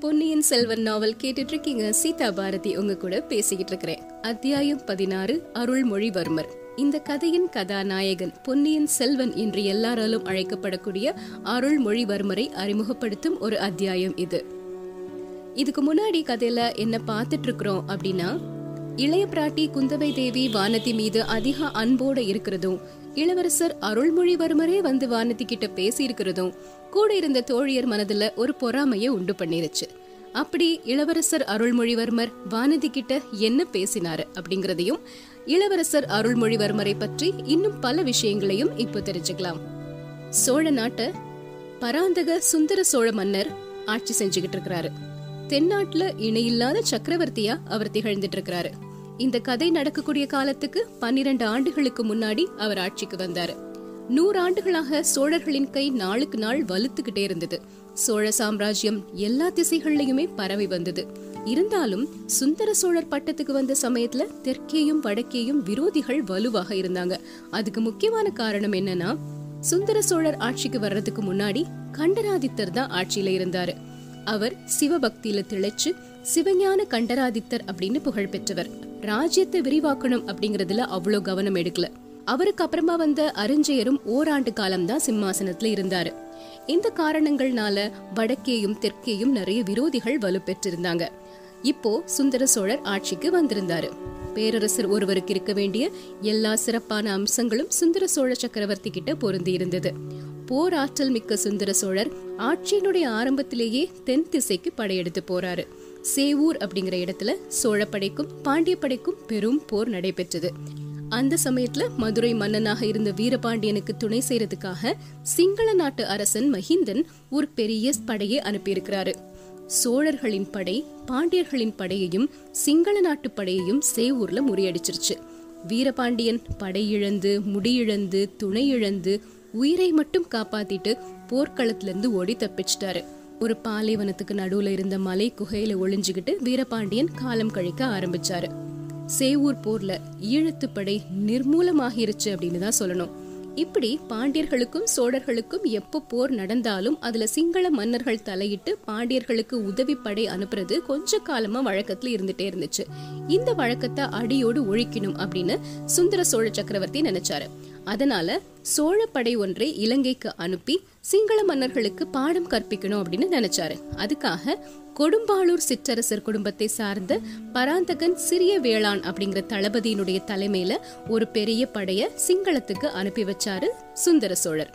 பொன்னியின் செல்வன் நாவல் கேட்டுட்டு இருக்கீங்க சீதா பாரதி உங்க கூட பேசிக்கிட்டு இருக்கிறேன் அத்தியாயம் பதினாறு அருள்மொழிவர்மர். இந்த கதையின் கதாநாயகன் பொன்னியின் செல்வன் என்று எல்லாராலும் அழைக்கப்படக்கூடிய அருள்மொழிவர்மரை அறிமுகப்படுத்தும் ஒரு அத்தியாயம் இது. இதுக்கு முன்னாடி கதையில என்ன பார்த்துட்டு இருக்கிறோம் அப்படின்னா இளைய பிராட்டி குந்தவை தேவி வானதி மீது அதிக அன்போட இருக்கிறதும் இளவரசர் அருள்மொழிவர்மரே வந்து வானதி கிட்ட பேசியிருக்கிறதும் கூட இருந்த தோழியர் மனதுல ஒரு பொறாமைய உண்டு பண்ணிருச்சு. அப்படி இளவரசர் அருள்மொழிவர்மர் வானதி கிட்ட என்ன பேசினாரு அப்படிங்கறதையும் இளவரசர் அருள்மொழிவர்மரை பற்றி இன்னும் பல விஷயங்களையும் இப்போ தெரிஞ்சுக்கலாம். சோழ நாட்ட பராந்தக சுந்தர சோழ மன்னர் ஆட்சி செஞ்சுகிட்டு இருக்கிறாரு. தென்னாட்டுல இணையில்லாத சக்கரவர்த்தியா அவர் திகழ்ந்துட்டு இருக்கிறாரு. இந்த கதை நடக்கக்கூடிய காலத்துக்கு பன்னிரண்டு ஆண்டுகளுக்கு முன்னாடி அவர் ஆட்சிக்கு வந்தாரு. நூறு ஆண்டுகளாக சோழர்களின் கை நாளுக்கு நாள் வலுத்துக்கிட்டே இருந்தது. சோழ சாம்ராஜ்யம் எல்லா திசைகள்லயுமே பரவி வந்தது. இருந்தாலும் சுந்தர சோழர் பட்டத்துக்கு வந்த சமயத்துல தெற்கேயும் வடக்கேயும் விரோதிகள் வலுவாக இருந்தாங்க. அதுக்கு முக்கியமான காரணம் என்னன்னா சுந்தர சோழர் ஆட்சிக்கு வர்றதுக்கு முன்னாடி கண்டராதித்தர் தான் ஆட்சியில இருந்தாரு. அவர் சிவபக்தியில திளைச்சு சிவஞான கண்டராதித்தர் அப்படின்னு புகழ் பெற்றவர். ராஜ்யத்தை விரிவாக்கணும் அப்படிங்கறதுல அவ்வளோ கவனம் எடுக்கல. அவருக்கு அப்புறமா வந்த அருஞ்சயரும் ஓராண்டு காலம்தான் சிம்மாசனத்துல இருந்தாரு. இந்த காரணங்கள்னால வடக்கேயும் தெற்கேயும் நிறைய விரோதிகள் வலுப்பெற்றிருந்தாங்க. இப்போ சுந்தர சோழர் ஆட்சிக்கு வந்திருந்தாரு. பேரரசர் ஒருவருக்கு இருக்க வேண்டிய எல்லா சிறப்பான அம்சங்களும் சுந்தர சோழ சக்கரவர்த்தி கிட்ட பொருந்தி இருந்தது. போர் ஆற்றல் மிக்க சுந்தர சோழர் ஆட்சியினுடைய ஆரம்பத்திலேயே தென் திசைக்கு படையெடுத்து போறாரு. சேவூர் அப்படிங்கிற இடத்துல சோழப்படைக்கும் பாண்டிய படைக்கும் பெரும் போர் நடைபெற்றது. அந்த சமயத்துல மதுரை மன்னனாக இருந்த வீரபாண்டியனுக்கு துணை செய்யறதுக்காக சிங்கள நாட்டு அரசன் மஹிந்தன் ஒரு பெரிய படையை அனுப்பியிருக்கிறாரு. சோழர்களின் படை பாண்டியர்களின் படையையும் சிங்கள நாட்டு படையையும் சேவூர்ல முறியடிச்சிருச்சு. வீரபாண்டியன் படையிழந்து முடியிழந்து துணை இழந்து உயிரை மட்டும் காப்பாத்திட்டு போர்க்களத்துல இருந்து ஓடி தப்பிச்சிட்டாரு. ஒரு பாலைவனத்துக்கு நடுவுல இருந்த மலை குகையில ஒளிஞ்சுக்கிட்டு வீரபாண்டியன் காலம் கழிக்க ஆரம்பிச்சாரு. சேவூர் போர்ல ஈழத்துப்படை நிர்மூலமாகிருச்சு அப்படின்னு தான் சொல்லணும். இப்படி பாண்டியர்களுக்கும் சோழர்களுக்கும் எப்போ போர் நடந்தாலும் அதுல சிங்கள மன்னர்கள் தலையிட்டு பாண்டியர்களுக்கு உதவி படை அனுப்புறது கொஞ்ச காலமா வழக்கத்துல இருந்துட்டே இருந்துச்சு. இந்த வழக்கத்தை அடியோடு ஒழிக்கணும் அப்படின்னு சுந்தர சோழ சக்கரவர்த்தி நினைச்சாரு. அதனால சோழ படை ஒன்றை இலங்கைக்கு அனுப்பி சிங்கள மன்னர்களுக்கு பாடம் கற்பிக்கணும் அப்படின்னு நினைச்சாரு. அதுக்காக கொடும்பாளூர் சிற்றரசர் குடும்பத்தை சார்ந்த பராந்தகன் சிறிய வேளாண் அப்படிங்கிற தளபதியினுடைய தலைமையில ஒரு பெரிய படைய சிங்களத்துக்கு அனுப்பி வச்சாரு சுந்தர சோழர்.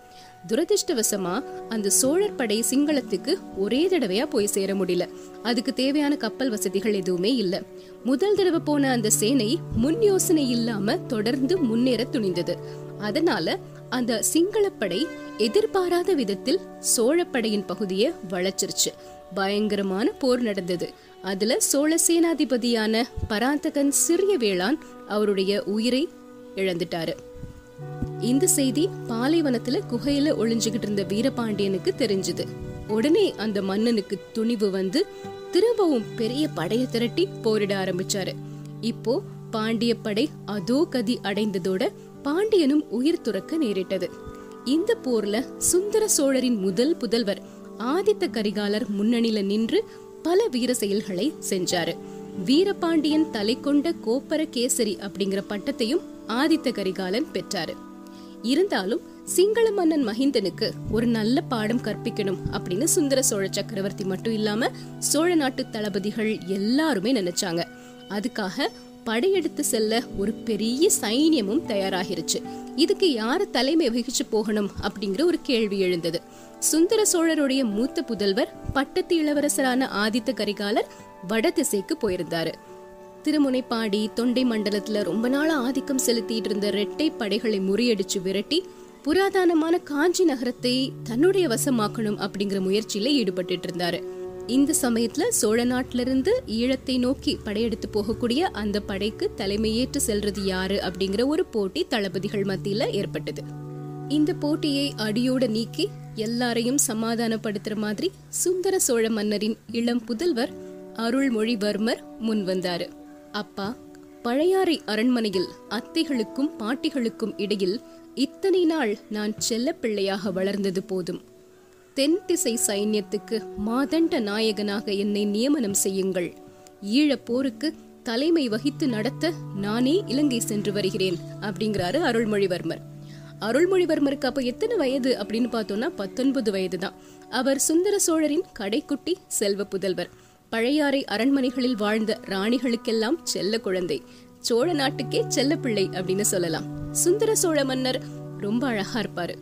துரதிருஷ்டவசமா அந்த சோழர் படை சிங்களத்துக்கு ஒரே தடவையா போய் சேர முடியல. அதுக்கு தேவையான கப்பல் வசதிகள் எதுவுமே இல்ல. முதல் தடவை போன அந்த சேனை முன் யோசனை இல்லாம தொடர்ந்து முன்னேற துணிந்தது. அதனால அந்த சிங்களப்படை எதிர்பாராத விதத்தில் சோழப்படையின் பகுதியை வளைச்சிருச்சு பயங்கரமான போர் நடந்தது. அதுல சோழ சேனாதிபதியான பராந்தகன் சிறிய வேளான் அவருடைய உயிரை இழந்துட்டாரு. இந்த செய்தி பாலைவனத்துல குகையில ஒளிஞ்சுகிட்டு இருந்த வீரபாண்டியனுக்கு தெரிஞ்சது. உடனே அந்த மன்னனுக்கு துணிவு வந்து திரும்பவும் பெரிய படைய திரட்டி போரிட ஆரம்பிச்சாரு. இப்போ பாண்டிய படை அதோ கதி அடைந்ததோட பாண்டியனும் உயிர் துறக்க நேரிட்டது. இந்த போர்ல சுந்தர சோழரின் முதல் புதல்வர் ஆதித்த கரிகாலர் முன்னணியில நின்று பல வீர செயல்களை செஞ்சாரு. வீரபாண்டியன் தலை கொண்ட கோப்பர கேசரி அப்படிங்கிற பட்டத்தையும் ஆதித்த கரிகாலன் பெற்றாரு. இருந்தாலும் சிங்கள மன்னன் மஹிந்தனுக்கு ஒரு நல்ல பாடம் கற்பிக்கணும் அப்படின்னு சுந்தர சோழ சக்கரவர்த்தி மட்டும் இல்லாம சோழ நாட்டு தளபதிகள் எல்லாருமே நினைச்சாங்க. அதுக்காக படையெடுத்து செல்ல ஒரு பெரிய சைன்யமும் தயாராகிருச்சு. இதுக்கு யார தலைமை வகிச்சு போகணும் அப்படிங்கிற ஒரு கேள்வி எழுந்தது. சுந்தர சோழருடைய மூத்த புதல்வர் பட்டத்து இளவரசரான ஆதித்த கரிகாலர் வட திசைக்கு போயிருந்தாரு. திருமுனைப்பாடி தொண்டை மண்டலத்துல ரொம்ப நாளா ஆதிக்கம் செலுத்திட்டு இருந்த ரெட்டை படைகளை முறியடிச்சு விரட்டி புராதனமான காஞ்சி நகரத்தை தன்னுடைய வசமாக்கணும் அப்படிங்கிற முயற்சியில ஈடுபட்டு இருந்தாரு. இந்த சமயத்துல சோழ நாட்டிலிருந்து ஈழத்தை நோக்கி படையெடுத்து போகக்கூடிய அந்த படைக்கு தலைமையேற்று செல்றது யாரு அப்படிங்கிற ஒரு போட்டி தளபதிகள் மத்தியில ஏற்பட்டது. இந்த போட்டியை அடியோட நீக்கி எல்லாரையும் சமாதானப்படுத்துற மாதிரி சுந்தர சோழ மன்னரின் இளம் புதல்வர் அருள்மொழிவர்மர் முன் வந்தாரு அப்பா பழையாறை அரண்மனையில் அத்தைகளுக்கும் பாட்டிகளுக்கும் இடையில் இத்தனை நாள் நான் செல்ல பிள்ளையாக வளர்ந்தது போதும். தென் திசை சைன்யத்துக்கு மாதண்ட நாயகனாக என்னை நியமனம் செய்யுங்கள். ஈழப் போருக்கு தலைமை வகித்து நடத்த நானே இலங்கை சென்று வருகிறேன் அப்படிங்கிறாரு அருள்மொழிவர்மர். அருள்மொழிவர்மருக்கு அப்ப எத்தனை வயது அப்படின்னு பார்த்தோம்னா பத்தொன்பது வயது தான் அவர் சுந்தர சோழரின் கடைக்குட்டி செல்வ புதல்வர். பழையாறை அரண்மனைகளில் வாழ்ந்த ராணிகளுக்கெல்லாம் செல்ல குழந்தை. சோழ நாட்டுக்கே செல்ல பிள்ளை அப்படின்னு சொல்லலாம். சுந்தர சோழ மன்னர் ரொம்ப அழகா இருப்பாரு.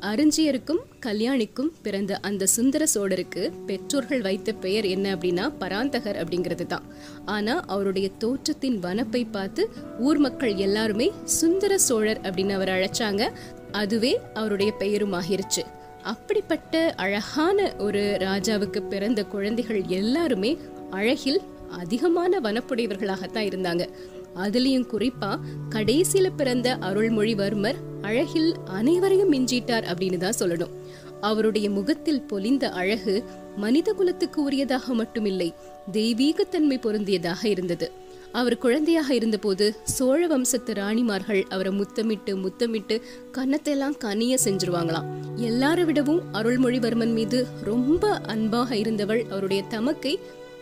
அருஞ்சியருக்கும் கல்யாணிக்கும் பிறந்த அந்த சுந்தர சோழருக்கு பெற்றோர்கள் வைத்த பெயர் என்ன அப்படின்னா பராந்தகர் அப்படிங்கிறது தான் ஆனா அவருடைய தோற்றத்தின் வனப்பை பார்த்து ஊர் மக்கள் எல்லாருமே சுந்தர சோழர் அப்படின்னு அவர் அழைச்சாங்க. அதுவே அவருடைய பெயரும் ஆகிருச்சு அப்படிப்பட்ட அழகான ஒரு ராஜாவுக்கு பிறந்த குழந்தைகள் எல்லாருமே அழகில் அதிகமான வனப்புடையவர்களாகத்தான் இருந்தாங்க. அதுலயும் குறிப்பா கடைசியில பிறந்த அருள்மொழிவர்மர் அழகில் அனைவரையும் மிஞ்சிட்டார் அப்படின்னு தான் சொல்லணும். அவருடைய முகத்தில் பொலிந்த அழகு மனித குலத்துக்கு உரியதாக மட்டுமில்லை தெய்வீகத்தன்மை பொருந்தியதாக இருந்தது. அவர் குழந்தையாக இருந்தபோது சோழ வம்சத்து ராணிமார்கள் அவரை முத்தமிட்டு முத்தமிட்டு கன்னத்தையெல்லாம் கனிய செஞ்சிருவாங்களாம். எல்லாரை விடவும் அருள்மொழிவர்மன் மீது ரொம்ப அன்பாக இருந்தவள் அவருடைய தமக்கை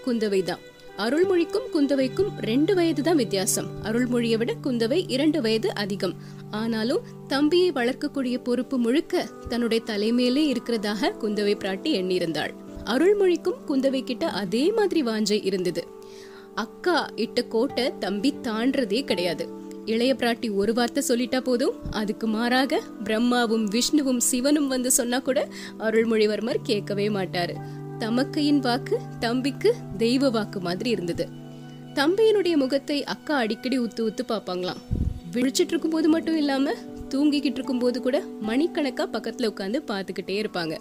குந்தவைதான். அருள்மொழிக்கும் குந்தவைக்கும் ரெண்டு வயது தான் வித்தியாசம். அருள்மொழியை விட குந்தவை இரண்டு வயது அதிகம். ஆனாலும் தம்பியை வளர்க்கக்கூடிய பொறுப்பு முழுக்க தன்னுடைய தலைமையிலே இருக்கிறதாக குந்தவை பிராட்டி எண்ணியிருந்தாள். அருள்மொழிக்கும் குந்தவை கிட்ட அதே மாதிரி வாஞ்சை இருந்தது. அக்கா இட்ட கோட்டை தம்பி தாண்டதே கிடையாது. இளைய பிராட்டி ஒரு வார்த்தை சொல்லிட்டா போதும். அதுக்கு மாறாக பிரம்மாவும் விஷ்ணுவும் சிவனும் வந்து சொன்னா கூட அருள்மொழிவர்மர் கேட்கவே மாட்டாரு. தமக்கையின் வாக்கு தம்பிக்கு தெய்வ வாக்கு மாதிரி இருந்தது. தம்பியினுடைய முகத்தை அக்கா அடிக்கடி உத்து உத்து பாப்பாங்களாம் விழிச்சிட்டு இருக்கும் போது மட்டும் இல்லாம தூங்கிக்கிட்டு இருக்கும் போது கூட மணிக்கணக்கா பக்கத்துல உட்காந்து பாத்துக்கிட்டே இருப்பாங்க.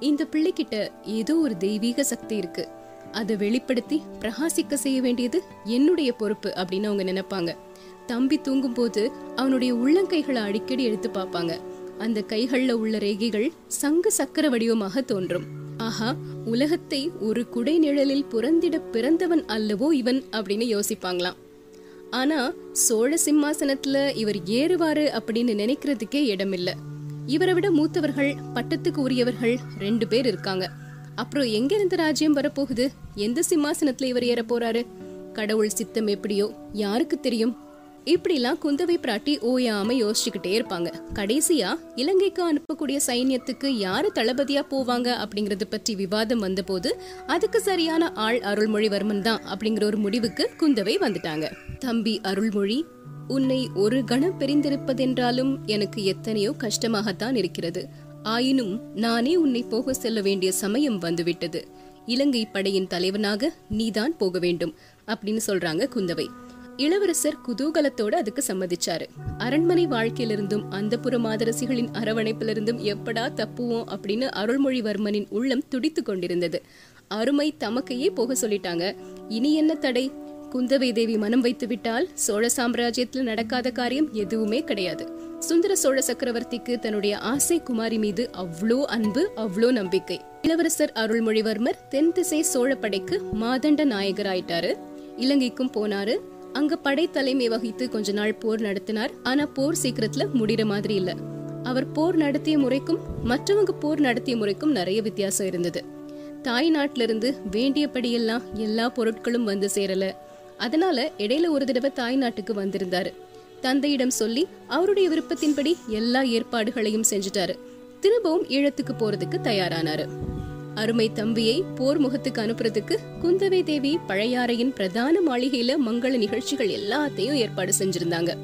இந்த பிள்ளைகிட்ட ஏதோ ஒரு தெய்வீக சக்தி இருக்கு. அதை வெளிப்படுத்தி பிரகாசிக்க செய்ய வேண்டியது என்னுடைய பொறுப்பு அப்படின்னு அவங்க நினைப்பாங்க. தம்பி தூங்கும் போது அவனுடைய உள்ளங்கைகளை அடிக்கடி எடுத்து பார்ப்பாங்க. அந்த கைகள்ல உள்ள ரேகைகள் சங்கு சக்கர வடிவமாக தோன்றும். ஆஹா உலகத்தை ஒரு குடை நிழலில் புறந்திட பிறந்தவன் அல்லவோ இவன் அப்படின்னு யோசிப்பாங்களாம். ஆனா சோழ சிம்மாசனத்துல இவர் ஏறுவாரு அப்படின்னு நினைக்கிறதுக்கே இடமில்ல. இவரை விட மூத்தவர்கள் பட்டத்துக்கு உரியவர்கள் ரெண்டு பேர் இருக்காங்க. அப்புறம் எங்க இருந்து ராஜ்யம் வரப்போகுது? எந்த சிம்மாசனத்துல இவர் ஏற போறாரு? கடவுள் சித்தம் எப்படியோ யாருக்கு தெரியும்? இப்படிலாம் குந்தவை பிராட்டி ஓயாம யோசிச்சுக்கிட்டே இருப்பாங்க. கடைசியா இலங்கைக்கு அனுப்பக்கூடிய சைன்யத்துக்கு யாரு தளபதியா போவாங்க அப்படிங்கறது பற்றி விவாதம் வந்தபோது அதுக்கு சரியான ஆள் அருள்மொழிவர்மன் தான் அப்படிங்கிற ஒரு முடிவுக்கு குந்தவை வந்துட்டாங்க. தம்பி அருள்மொழி உன்னை ஒரு கணம் பிரிந்திருப்பதென்றாலும் எனக்கு எத்தனையோ கஷ்டமாகத்தான் இருக்கிறது. ஆயினும் நானே உன்னை போக செல்ல வேண்டிய சமயம் வந்துவிட்டது. இலங்கை படையின் தலைவனாக நீதான் போக வேண்டும் அப்படின்னு சொல்றாங்க குந்தவை. இளவரசர் குதூகலத்தோட அதுக்கு சம்மதிச்சாரு. அரண்மனை வாழ்க்கையிலிருந்தும் அந்த புற மாதரசிகளின் அரவணைப்பிலிருந்தும் எப்படா தப்புவோம் அப்படின்னு அருள்மொழிவர்மனின் உள்ளம் துடித்து கொண்டிருந்தது. அருமை தமக்கையே போக சொல்லிட்டாங்க. இனி என்ன தடை? குந்தவை தேவி மனம் வைத்து விட்டால் சோழ சாம்ராஜ்யத்தில் நடக்காத காரியம் எதுவுமே கிடையாது. சுந்தர சோழ சக்கரவர்த்திக்கு தன்னுடைய ஆசை குமாரி மீது அவ்வளோ அன்பு அவ்வளோ நம்பிக்கை. இளவரசர் அருள்மொழிவர்மர் தென் திசை சோழ படைக்கு மாதண்ட நாயகர் ஆயிட்டாரு இலங்கைக்கும் போனாரு. அங்க படை தலைமை வகித்து கொஞ்ச நாள் போர் நடத்தினார். ஆனா போர் சீக்கிரத்துல முடிகிற மாதிரி இல்ல. அவர் போர் நடத்திய முறைக்கும் மற்றவங்க போர் நடத்திய முறைக்கும் நிறைய வித்தியாசம் இருந்தது. தாய் நாட்டில இருந்து வேண்டியபடியெல்லாம் எல்லா பொருட்களும் வந்து சேரல. அதனால இடையில ஒரு தடவை தாய் நாட்டுக்கு வந்திருந்தாரு. தந்தையிடம் சொல்லி அவருடைய விருப்பத்தின்படி எல்லா ஏற்பாடுகளையும் செஞ்சுட்டாரு. திரும்பவும் ஈழத்துக்கு போறதுக்கு தயாரானாரு. அருமை தம்பியை போர் முகத்துக்கு அனுப்புறதுக்கு குந்தவை தேவி பழையாறையின் பிரதான மாளிகையில மங்கள நிகழ்ச்சிகள் எல்லாத்தையும் ஏற்பாடு செஞ்சிருந்தாங்க.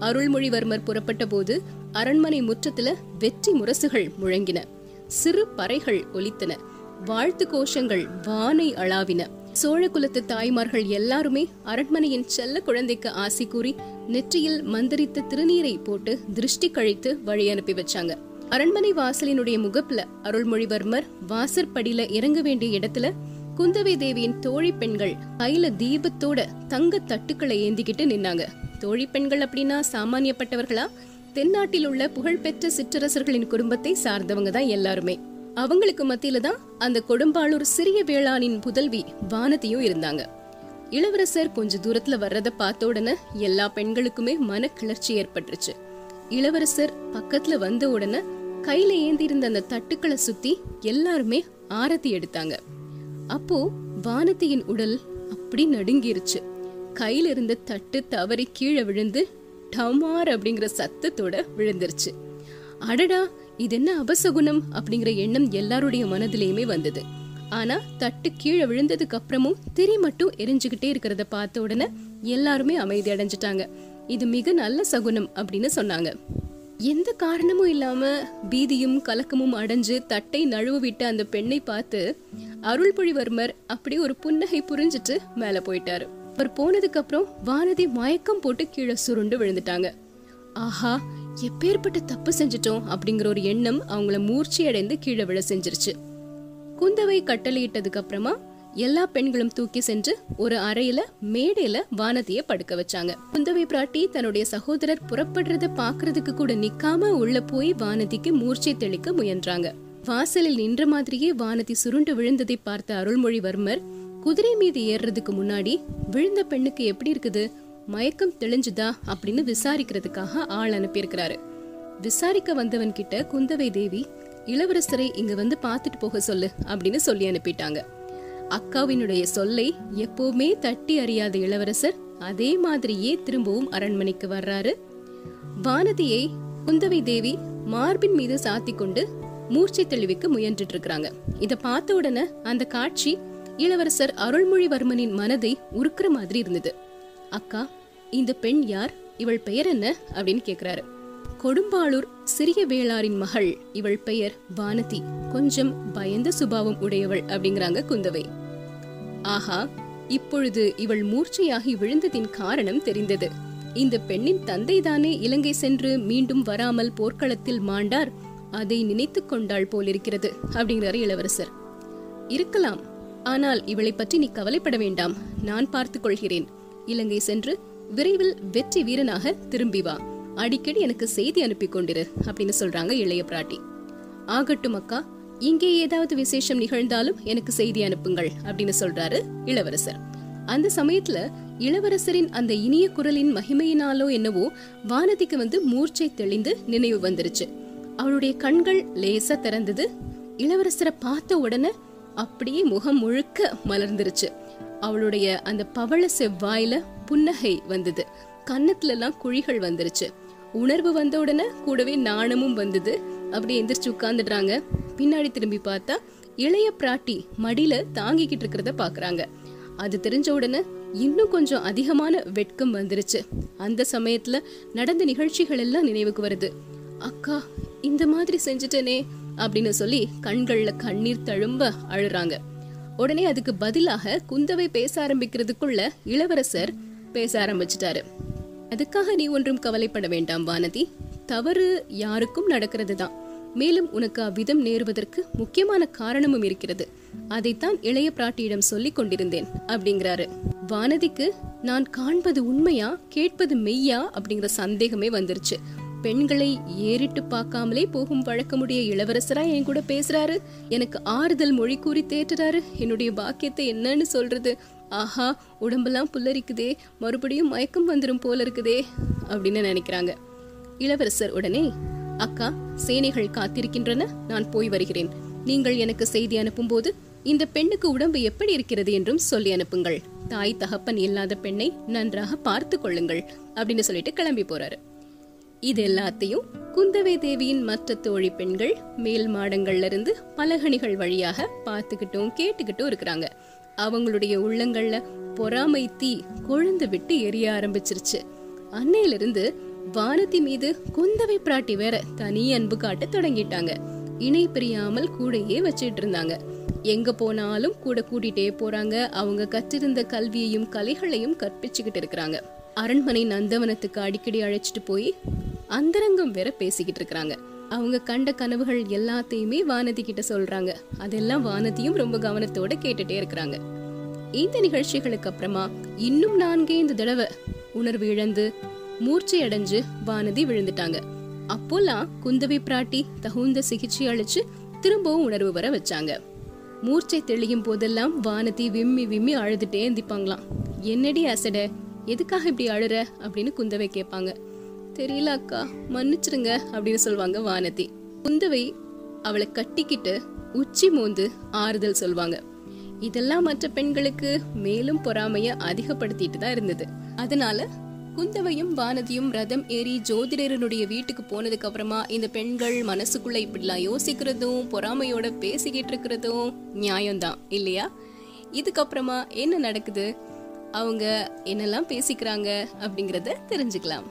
அருள்மொழிவர்மர் புறப்பட்ட போது அரண்மனை முற்றத்துல வெற்றி முரசுகள் முழங்கின. சிறு பறைகள் ஒலித்தன. வாழ்த்து கோஷங்கள் வானை அளாவின. சோழ குலத்து தாய்மார்கள் எல்லாருமே அரண்மனையின் செல்ல குழந்தைக்கு ஆசி கூறி நெற்றியில் மந்தரித்த திருநீரை போட்டு திருஷ்டி கழித்து வழி அனுப்பி வச்சாங்க. அரண்மனை வாசலினுடைய முகப்புல அருள்மொழிவர்மர் வாசற்படியில இறங்க வேண்டிய இடத்துல குந்தவை தேவியின் தோழி பெண்கள் கையில தீபத்தோட தங்க தட்டுக்களை ஏந்திக்கிட்டு நின்னாங்க. தோழி பெண்கள் அப்படின்னா சாமானியப்பட்டவர்களா? தென்னாட்டில் உள்ள புகழ்பெற்ற சிற்றரசர்களின் குடும்பத்தை சார்ந்தவங்க தான் எல்லாருமே. அவங்களுக்கு மத்தியில தான் அந்த கொடும்பாளூர் சிறிய வேளாணின் புதல்வி வானதியும் இருந்தாங்க. இளவரசர் கொஞ்ச தூரத்துல வர்றத பார்த்த உடனே எல்லா பெண்களுக்குமே மன கிளர்ச்சி ஏற்பட்டுருச்சு. இளவரசர் பக்கத்துல வந்த உடனே கையில ஏந்தி இருந்த அந்த தட்டுக்களை சுத்தி எல்லாருமே ஆரத்தி எடுத்தாங்க. அப்போ வானதியின் உடல் அப்படி நடுங்கிருச்சு. கையில இருந்த தட்டு தவறி கீழே விழுந்து டமார் அப்படிங்கிற சத்தத்தோட விழுந்துருச்சு. அடடா இது என்ன அபசகுணம்? அப்படிங்கிற எண்ணம் எல்லாருடைய மனதிலையுமே வந்தது. ஆனா தட்டு கீழே விழுந்ததுக்கு அப்புறமும் திரி மட்டும் எரிஞ்சுக்கிட்டே இருக்கிறத பார்த்த உடனே எல்லாருமே அமைதி அடைஞ்சிட்டாங்க. இது மிக நல்ல சகுனம் அப்படின்னு சொன்னாங்க. எந்த காரணமும் இல்லாம பீதியும் கலக்கமும் அடைஞ்சு தட்டை நழுவ விட்ட அந்த பெண்ணை பார்த்து அருள்மொழிவர்மர் அப்படியே ஒரு புன்னகை புரிஞ்சிட்டு மேல போயிட்டாரு. அவர் போனதுக்கு அப்புறம் வானதி மயக்கம் போட்டு கீழே சுருண்டு விழுந்துட்டாங்க. ஆஹா எப்பேற்பட்ட தப்பு செஞ்சிட்டோம் அப்படிங்கிற ஒரு எண்ணம் அவங்கள மூர்ச்சி அடைந்து கீழே விழ செஞ்சிருச்சு. குந்தவை கட்டளையிட்டதுக்கு அப்புறமா எல்லா பெண்களும் தூக்கி சென்று ஒரு அறையில மேடையில வானதிய படுக்க வச்சாங்க. குந்தவை பிராட்டி தன்னுடைய சகோதரர் புறப்படுறத பாக்குறதுக்கு கூட நிக்காம உள்ள போய் வானதிக்கு மூர்ச்சை தெளிக்க முயன்றாங்க. வாசலில் நின்ற மாதிரியே வானதி சுருண்டு விழுந்ததை பார்த்த அருள்மொழிவர்மர் குதிரை மீது ஏறுறதுக்கு முன்னாடி விழுந்த பெண்ணுக்கு எப்படி இருக்குது? மயக்கம் தெளிஞ்சுதா அப்படின்னு விசாரிக்கிறதுக்காக ஆள் அனுப்பியிருக்கிறாரு. விசாரிக்க வந்தவன் கிட்ட குந்தவை தேவி இளவரசரை இங்க வந்து பார்த்துட்டு போக சொல்லு அப்படின்னு சொல்லி அனுப்பிட்டாங்க. அக்காவினுடைய சொல்லை எப்பவுமே தட்டி அறியாத இளவரசர் அதே மாதிரியே திரும்பவும் அரண்மனைக்கு வர்றாரு. வானதியை குந்தவை தேவி மார்பின் மீது சாத்தி கொண்டு மூர்ச்சை தெளிவிக்க முயன்றுட்டு இருக்கிறாங்க இத பார்த்த உடனே அந்த காட்சி இளவரசர் அருள்மொழிவர்மனின் மனதை உருக்குற மாதிரி இருந்தது. அக்கா இந்த பெண் யார்? இவள் பெயர் என்ன? அப்படின்னு கேக்குறாரு. கொடும்பாளூர் சிறிய வேளாரின் மகள். இவள் பெயர் வானதி. கொஞ்சம் பயந்த சுபாவம் உடையவள் அப்படிங்கிறாங்க குந்தவை. ஆஹா இப்பொழுது இவள் மூர்ச்சையாகி விழுந்ததின் காரணம் தெரிந்தது. இந்த பெண்ணின் தந்தைதானே இலங்கை சென்று மீண்டும் வராமல் போர்க்களத்தில் மாண்டார்? அதை நினைத்து கொண்டாள் போலிருக்கிறது அப்படிங்கிறாரு இளவரசர். இருக்கலாம். ஆனால் இவளை பற்றி நீ கவலைப்பட வேண்டாம். நான் பார்த்துக் கொள்கிறேன். இலங்கை சென்று விரைவில் வெற்றி வீரனாக திரும்பி வா. அடிக்கடி எனக்கு செய்தி அனுப்பி கொண்டிரு அப்படின்னு சொல்றாங்க இளைய பிராட்டி. ஆகட்டும் அக்கா இங்கே ஏதாவது விசேஷம் நிகழ்ந்தாலும் எனக்கு செய்தி அனுப்புங்கள் அப்படின்னு சொல்றாரு இளவரசர். அந்த சமயத்துல இளவரசரின் அந்த இனிய குரலின் மகிமையினாலோ என்னவோ வானதிக்கு வந்து மூர்ச்சை தெளிந்து நினைவு வந்துருச்சு. அவளுடைய கண்கள் லேசா திறந்தது. இளவரசரை பார்த்த உடனே அப்படியே முகம் முழுக்க மலர்ந்துருச்சு. அவளுடைய அந்த பவள செவ்வாயில புன்னகை வந்தது. கன்னத்துல எல்லாம் குழிகள் வந்துருச்சு. உணர்வு வந்த உடனே கூடவே நாணமும் வந்தது. அப்படியே எந்திரிச்சு உட்கார்ந்துடுறாங்க. பின்னாடி திரும்பி பார்த்தா இளைய பிராட்டி மடியில தாங்கிக்கிட்டு இருக்கிறத பாக்குறாங்க. அது தெரிஞ்ச உடனே இன்னும் கொஞ்சம் அதிகமான வெட்கம் வந்துருச்சு. அந்த சமயத்துல நடந்த நிகழ்ச்சிகள் எல்லாம் நினைவுக்கு வருது. அக்கா இந்த மாதிரி செஞ்சுட்டேனே அப்படின்னு சொல்லி கண்கள்ல கண்ணீர் தழும்ப அழுறாங்க. உடனே அதுக்கு பதிலாக குந்தவை பேச ஆரம்பிக்கிறதுக்குள்ள இளவரசர் பேச ஆரம்பிச்சிட்டாரு. அதுக்காக நீ ஒன்றும் கவலைப்பட வேண்டாம் வானதி. தவறு யாருக்கும் நடக்கிறது தான் மேலும் உனக்கு அவ்விதம் நேருவதற்கு முக்கியமான காரணமும் இருக்கிறது. அதைத்தான் இளைய பிராட்டியிடம் சொல்லிக் கொண்டிருந்தேன் அப்படிங்கிறாரு. வானதிக்கு நான் காண்பது உண்மையா கேட்பது மெய்யா அப்படிங்கிற சந்தேகமே வந்துருச்சு. பெண்களை ஏறிட்டு பார்க்காமலே போகும் வழக்கமுடைய இளவரசரா என் கூட பேசுறாரு? எனக்கு ஆறுதல் மொழி கூறி தேற்றுறாரு? என்னுடைய பாக்கியத்தை என்னன்னு சொல்றது? ஆஹா உடம்பெல்லாம் புல்லரிக்குதே மறுபடியும் மயக்கம் வந்துடும் போல இருக்குதே அப்படின்னு நினைக்கிறாங்க. இளவரசர் உடனே அக்கா சேனைகள் காத்திருக்கின்றன நான் போய் வருகிறேன். நீங்கள் எனக்கு செய்தி அனுப்பும்போது இந்த பெண்ணுக்கு உடம்பு எப்படி இருக்கிறது என்றும் சொல்லி அனுப்புங்கள். தாய் தகப்பன் இல்லாத பெண்ணை நன்றாக பார்த்து கொள்ளுங்கள் அப்படின்னு சொல்லிட்டு கிளம்பி போறாரு. இது எல்லாத்தையும் குந்தவை தேவியின் மற்ற தோழி பெண்கள் மேல் மாடங்கள்ல இருந்து பலகணிகள் வழியாக பார்த்துக்கிட்டும் கேட்டுக்கிட்டும் இருக்கிறாங்க. அவங்களுடைய உள்ளங்கள்ல பொறாமை தீ கொழுந்து விட்டு எரிய ஆரம்பிச்சிருச்சு. அன்னையிலிருந்து வானதி மீது குந்தவை பிராட்டி வேற தனி அன்பு காட்ட தொடங்கிட்டாங்க. இணை பிரியாமல் கூடையே வச்சிட்டு இருந்தாங்க. எங்க போனாலும் கூட கூட்டிட்டே போறாங்க. அவங்க கற்றிருந்த கல்வியையும் கலைகளையும் கற்பிச்சுக்கிட்டு இருக்கிறாங்க. அரண்மனை நந்தவனத்துக்கு அடிக்கடி அழைச்சிட்டு போய் அந்தரங்கம் வேற பேசிக்கிட்டு இருக்கிறாங்க. அவங்க கண்ட கனவுகள் எல்லாத்தையுமே வானதி கிட்ட சொல்றாங்க. அதெல்லாம் வானதியும் ரொம்ப கவனத்தோட கேட்டுட்டே இருக்கிறாங்க. இந்த நிகழ்ச்சிகளுக்கு அப்புறமா இன்னும் நான்கே இந்த தடவை உணர்வு இழந்து மூர்ச்சை அடைஞ்சு வானதி விழுந்துட்டாங்க. அப்போல்லாம் குந்தவி பிராட்டி தகுந்த சிகிச்சை அளிச்சு திரும்பவும் உணர்வு வர வச்சாங்க. மூர்ச்சை தெளியும் போதெல்லாம் வானதி விம்மி விம்மி அழுதுட்டே எந்திப்பாங்களாம். என்னடி அசட? எதுக்காக இப்படி அழுற? அப்படின்னு குந்தவை கேட்பாங்க. தெரியல அக்கா. மன்னிச்சிருங்க அப்படின்னு சொல்லுவாங்க வானதி. குந்தவை அவளை கட்டிக்கிட்டு உச்சி மோந்து ஆறுதல் சொல்வாங்க. இதெல்லாம் மற்ற பெண்களுக்கு மேலும் பொறாமைய அதிகப்படுத்திட்டு தான் இருந்தது. அதனால குந்தவையும் வானதியும் ரதம் ஏறி ஜோதிடரனுடைய வீட்டுக்கு போனதுக்கு அப்புறமா இந்த பெண்கள் மனசுக்குள்ள இப்படிலாம் யோசிக்கிறதும் பொறாமையோட பேசிக்கிட்டு இருக்கிறதும் நியாயம்தான் இல்லையா? இதுக்கப்புறமா என்ன நடக்குது? அவங்க என்னெல்லாம் பேசிக்கிறாங்க அப்படிங்கறத தெரிஞ்சுக்கலாம்.